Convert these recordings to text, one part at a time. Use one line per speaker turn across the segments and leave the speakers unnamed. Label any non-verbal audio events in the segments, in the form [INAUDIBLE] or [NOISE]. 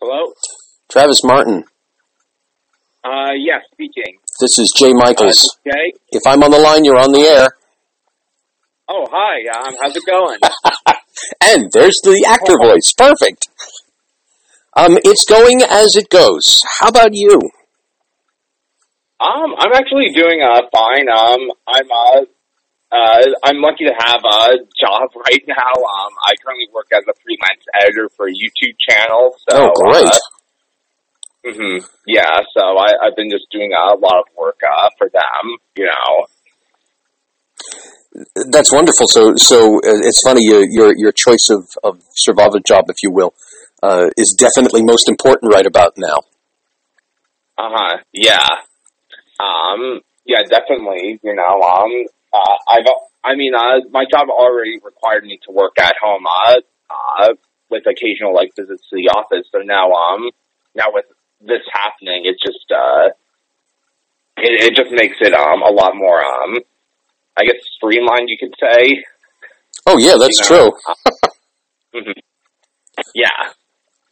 Hello?
Travis Martin.
Uh, yes, speaking.
This is Jay Michaels.
Uh, okay.
If I'm on the line, you're on the air.
Oh, hi. Um, how's it going? [LAUGHS]
And there's the actor voice. Perfect. Um, it's going as it goes. How about you?
um, I'm actually doing uh fine. Um, I'm uh, uh, I'm lucky to have a job [LAUGHS] right now. Um, I currently work as a freelance editor for a YouTube channel. So,
oh, great.
Uh, hmm Yeah, so I, I've been just doing a lot of work uh, for them. You know.
That's wonderful. So, so uh, it's funny. Your your your choice of of survival job, if you will, uh, is definitely most important right about now.
Uh huh. Yeah. Um. Yeah. Definitely. You know. Um. Uh. I've. I mean. Uh. My job already required me to work at home. Uh. uh with occasional like visits to the office. So now. Um. Now with this happening, it just. Uh. It, it just makes it um a lot more um. I guess streamlined, you could say.
Oh yeah, that's
You know,
true. [LAUGHS]
Mhm. Yeah.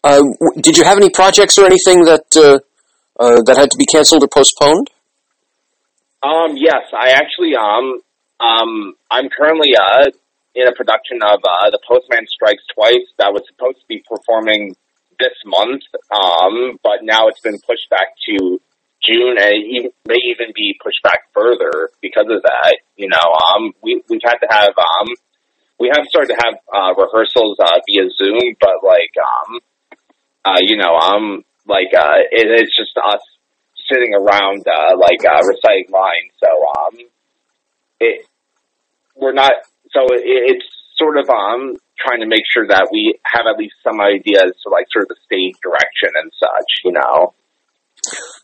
Uh, w- did you have any projects or anything that uh, uh, that had to be canceled or postponed?
Um, yes, I actually um um I'm currently uh in a production of uh The Postman Strikes Twice that was supposed to be performing this month, um, but now it's been pushed back to June and it may even be pushed back further because of that. You know, um we we've had to have um we have started to have uh rehearsals uh via Zoom, but like um uh you know, um like uh it, it's just us sitting around uh, like uh, reciting lines. So um, it we're not. So it, it's sort of um trying to make sure that we have at least some ideas to like sort of the stage direction and such. You know.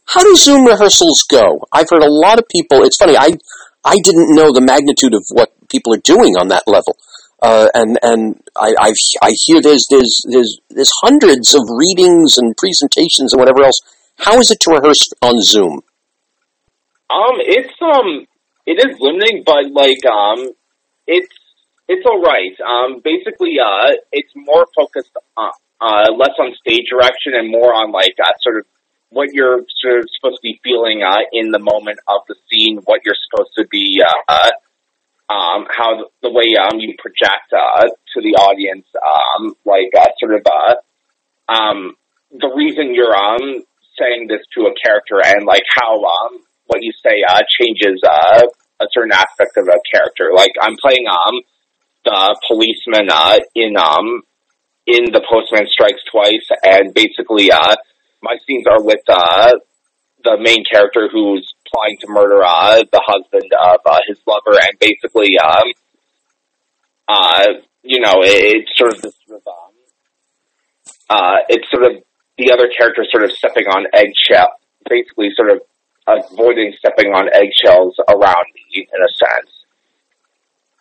How do Zoom rehearsals go? I've heard a lot of people. It's funny. I I didn't know the magnitude of what people are doing on that level, uh, and and I I, I hear there's there's there's there's hundreds of readings and presentations and whatever else. How is it to rehearse on Zoom?
Um, it's um, it is limiting, but like um, it's it's all right. Um, basically, uh, it's more focused on uh, less on stage direction and more on like uh, sort of what you're sort of supposed to be feeling uh, in the moment of the scene, what you're supposed to be, uh, um, how the way um, you project uh, to the audience, um, like uh, sort of uh, um, the reason you're um, saying this to a character and like how um, what you say uh, changes uh, a certain aspect of a character. Like I'm playing um, the policeman uh, in um, in the Postman Strikes Twice, and basically uh, my scenes are with uh, the main character who's plotting to murder uh, the husband of uh, his lover, and basically, um, uh, you know, it, it's sort of this sort of, um, uh, it's sort of the other character sort of stepping on eggshell, basically sort of avoiding stepping on eggshells around me in a sense.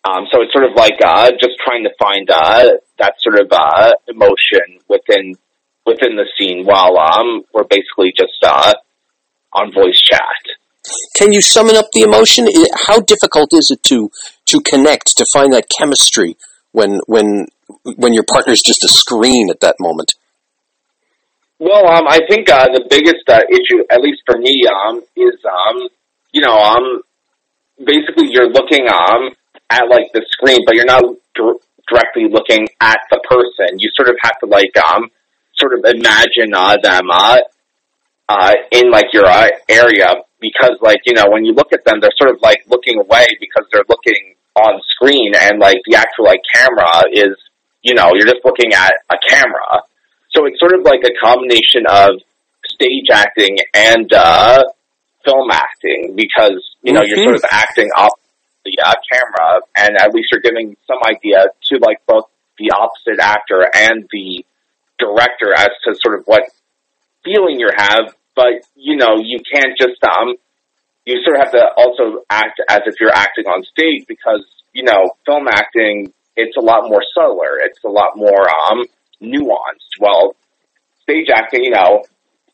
Um, so it's sort of like uh, just trying to find uh, that sort of uh, emotion within within the scene while um, we're basically just uh, on voice chat.
Can you summon up the emotion? How difficult is it to to connect to find that chemistry when when when your partner's just a screen at that moment?
Well, um, I think uh, the biggest uh, issue, at least for me, um, is um, you know, um, basically you're looking um at like the screen, but you're not dir- directly looking at the person. You sort of have to like um sort of imagine uh, them uh, uh, in like your uh, area because like you know when you look at them, they're sort of like looking away because they're looking on screen, and like the actual like camera is you know you're just looking at a camera. So it's sort of like a combination of stage acting and uh, film acting because you know you're sort of acting off the uh, camera, and at least you're giving some idea to like both the opposite actor and the director as to sort of what feeling you have. But you know you can't just um you sort of have to also act as if you're acting on stage because you know film acting it's a lot more subtler, it's a lot more um nuanced. Well, stage acting, you know,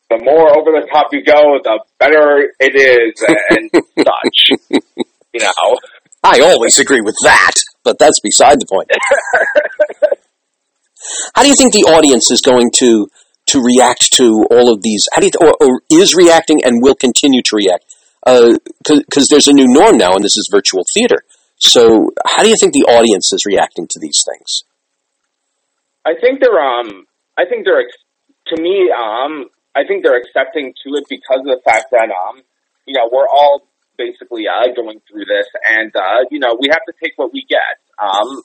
the more over the top you go, the better it is, and [LAUGHS] such. You know,
I always agree with that, but that's beside the point. [LAUGHS] How do you think the audience is going to to react to all of these? How do you, or, or is reacting and will continue to react? Because uh, there's a new norm now, and this is virtual theater. So, how do you think the audience is reacting to these things?
I think they're um, I think they're to me um, I think they're accepting to it because of the fact that um, you know, we're all basically uh, going through this, and uh, you know, we have to take what we get. Um,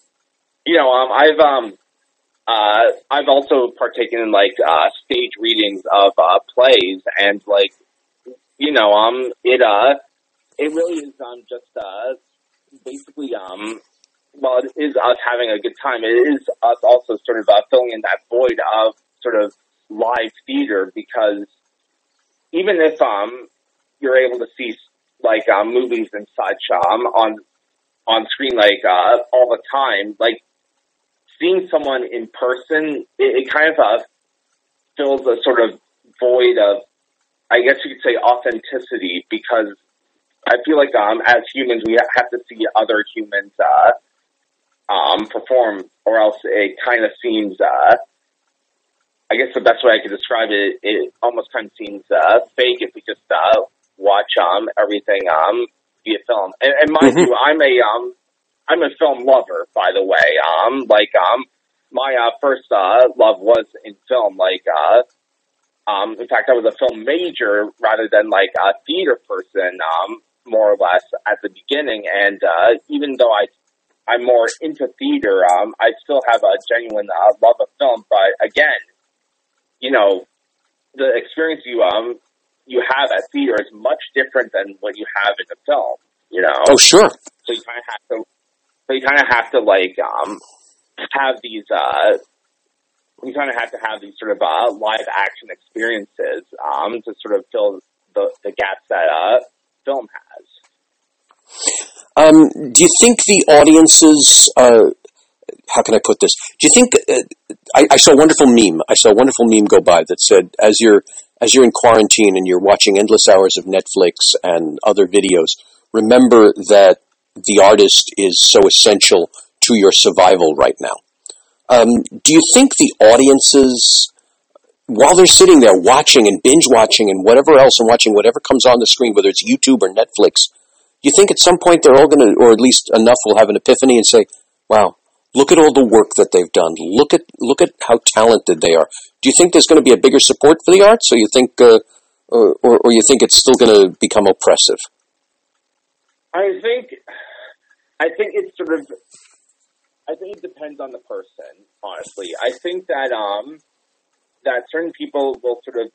you know, um, I've um, uh, I've also partaken in like uh, stage readings of uh, plays, and like, you know, um, it uh, it really is um just uh, basically um, well, it is us having a good time. It is us also sort of uh, filling in that void of sort of live theater because even if um you're able to see like um, movies and such um on on screen like uh all the time like seeing someone in person it, it kind of uh, fills a sort of void of I guess you could say authenticity because I feel like um as humans we have to see other humans uh um perform or else it kind of seems uh I guess the best way I could describe it, it almost kind of seems uh, fake if we just uh, watch um everything um via film. And, and mind mm-hmm. you, I'm a um I'm a film lover, by the way. Um, like um my uh, first uh, love was in film. Like uh, um, in fact, I was a film major rather than like a theater person. Um, more or less at the beginning, and uh, even though I I'm more into theater. Um, I still have a genuine uh, love of film, but again, you know, the experience you um you have at theater is much different than what you have in the film. You know.
Oh, sure.
So you kind of have to. So you kind of have to like um have these. uh you kind of have to have these sort of uh, live action experiences um, to sort of fill the, the gaps that uh, film has.
Um, do you think the audiences uh, how can I put this? Do you think uh, I, I, saw a wonderful meme? I saw a wonderful meme go by that said, as you're as you're in quarantine and you're watching endless hours of Netflix and other videos, remember that the artist is so essential to your survival right now. Um, do you think the audiences, while they're sitting there watching and binge watching and whatever else and watching whatever comes on the screen, whether it's YouTube or Netflix, you think at some point they're all going to, or at least enough will have an epiphany and say, wow, Look at all the work that they've done. Look at look at how talented they are. Do you think there's going to be a bigger support for the arts, or you think, uh, or, or, or you think it's still going to become oppressive?
I think, I think it's sort of, I think it depends on the person. Honestly, I think that um, that certain people will sort of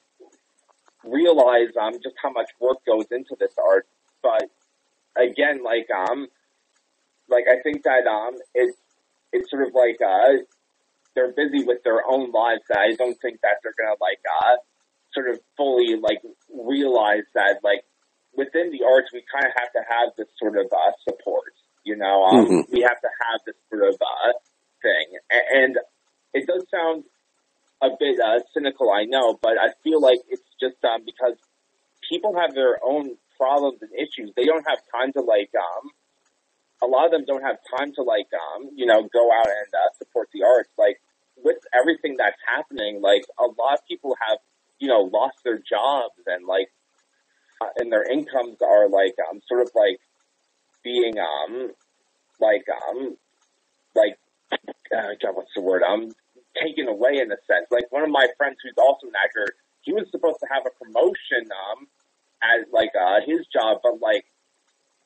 realize um just how much work goes into this art, but again, like um, like I think that um, it's it's sort of like uh, they're busy with their own lives. That I don't think that they're gonna like uh, sort of fully like realize that like within the arts we kind of have to have this sort of uh, support. You know, um, mm-hmm. we have to have this sort of uh, thing, and it does sound a bit uh, cynical, I know, but I feel like it's just um, because people have their own problems and issues. They don't have time to like um, a lot of them don't have time to like, um, you know, go out and uh, support the arts. Like with everything that's happening, like a lot of people have, you know, lost their jobs and like, uh, and their incomes are like, um, sort of like being, um, like, um, like, uh, God, what's the word? Um, taken away in a sense. Like one of my friends who's also an actor, he was supposed to have a promotion, um, at like, uh, his job, but like,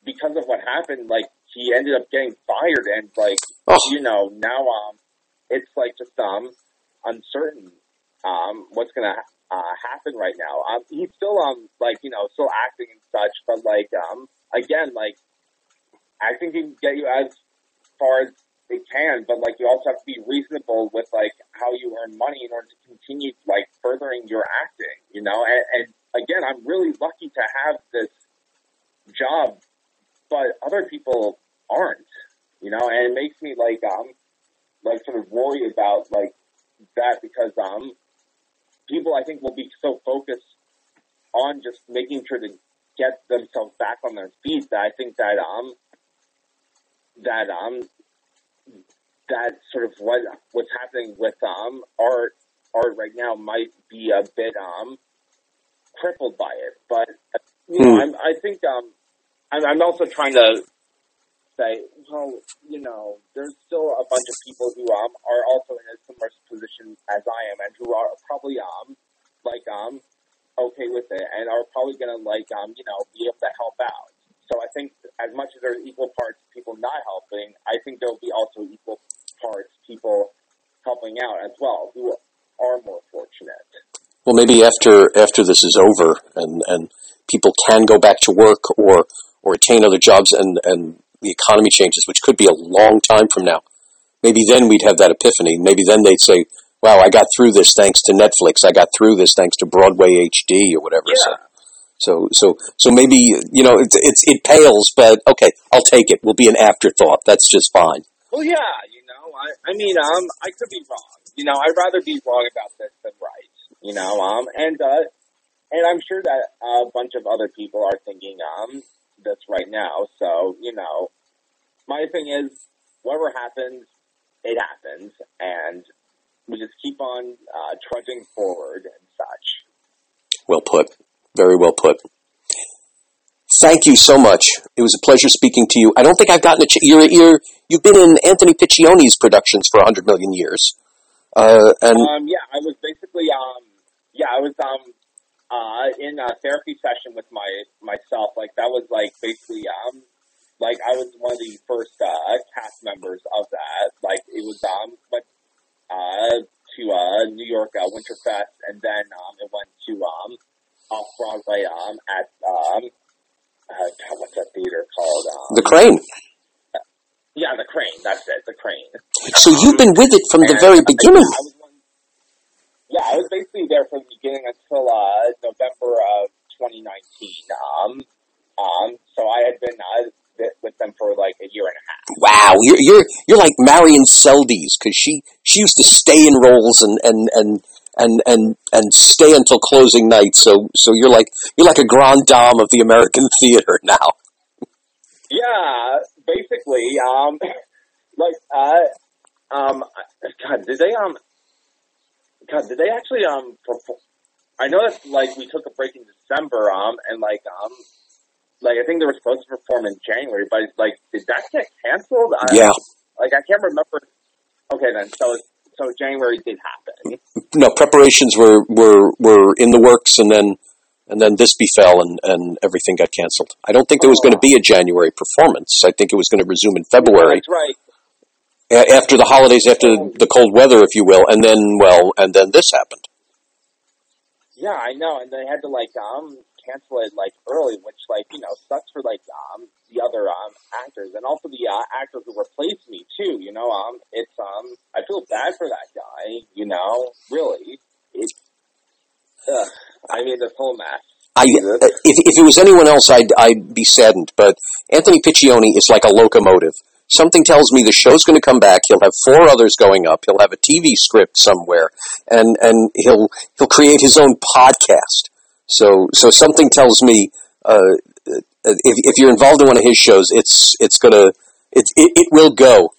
because of what happened, like he ended up getting fired, and like oh. you know now um it's like just um uncertain um what's gonna uh, happen right now. Um, he's still um like you know still acting and such, but like um again like acting can get you as far as it can, but like you also have to be reasonable with like how you earn money in order to continue like furthering your acting, you know. And, and again, I'm really lucky to have this job, but other people aren't, you know, and it makes me like um like sort of worry about like that because um people I think will be so focused on just making sure to get themselves back on their feet that I think that um that um that sort of what what's happening with um art art right now might be a bit um crippled by it. But you know,
Hmm.
I'm, I think um, I'm, I'm also trying to say, well, you know, there's still a bunch of people who um are also in a similar position as I am, and who are probably um like um okay with it, and are probably gonna like um you know be able to help out. So I think as much as there's equal parts people not helping, I think there'll be also equal parts people helping out as well who are more fortunate.
Well, maybe after after this is over and and people can go back to work or or attain other jobs and and the economy changes, which could be a long time from now. Maybe then we'd have that epiphany. Maybe then they'd say, "Wow, I got through this thanks to Netflix. I got through this thanks to Broadway HD or whatever." So,
Yeah.
so so so maybe you know it's it's it pales, but okay, I'll take it. Will be an afterthought. That's just fine.
Well, yeah, you know, I, I mean, um, I could be wrong. You know, I'd rather be wrong about this than right. You know, um, and uh, and I'm sure that a bunch of other people are thinking um this right now. So, you know, my thing is, whatever happens, it happens, and we just keep on uh, trudging forward and such.
Well put. Very well put. Thank you so much. It was a pleasure speaking to you. I don't think I've gotten a ch- you're, you're, you've been in Anthony Piccione's productions for 100 million years. Uh, and
Um, yeah, I was basically, um, yeah, I was, um, uh, in a therapy session with my, myself. Like, that was, like, basically, um, like, I was one of the first, uh, cast members of that. Like, it was, um, went, uh, to, uh, New York, uh, Winterfest, and then, um, it went to, um, off Broadway, um, at, um, uh, God, what's that theater called? Um,
the Kraine.
yeah, the Kraine. That's it, the Kraine.
So you've been with it from the very beginning.
I was one, yeah, I was basically there from the beginning until uh, November of 2019. Um, um, so I had been uh, with them for like a year and a half.
Wow, you're you're you're like Marion Seldes because she she used to stay in roles and and and and and and stay until closing night. So so you're like you're like a grande dame of the American [LAUGHS] theater now.
Yeah, basically, um, [LAUGHS] like, uh, um, God, did they, um, God, did they actually, um, perform? I know that, like, we took a break in December, um, and, like, um, like, I think they were supposed to perform in January, but, like, did that get canceled? I,
Yeah,
Like, I can't remember. Okay, then, so, so January did happen. [LAUGHS]
no preparations were were were in the works, and then and then this befell, and and everything got canceled. I don't think there was going to be a January performance. I think it was going to resume in February
That's right.
After the holidays, after the cold weather, if you will, and then well, and then this happened.
Yeah, I know, and they had to, like, um, cancel it, like, early, which, like, you know, sucks for, like, um, the other, um, actors, and also the, uh, actors who replaced me, too, you know, um, it's, um, I feel bad for that guy, you know, really. It's, ugh, I mean, this whole mess.
I, if, if it was anyone else, I'd, I'd be saddened. But Anthony Piccione is like a locomotive. Something tells me the show's going to come back. He'll have four others going up. He'll have a TV script somewhere, and and he'll he'll create his own podcast. So so something tells me uh, if if you're involved in one of his shows, it's it's gonna it it, it will go.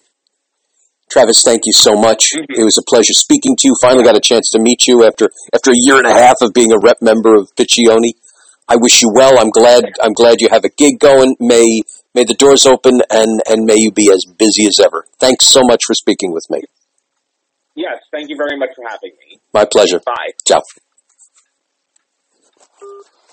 Travis, thank you so much. It was a pleasure speaking to you. Finally got a chance to meet you after after a year and a half of being a rep member of Piccione. I wish you well. I'm glad. I'm glad you have a gig going. May may the doors open and and may you be as busy as ever. Thanks so much for speaking with me.
Yes, thank you very much for having me.
My pleasure.
Bye.
Ciao.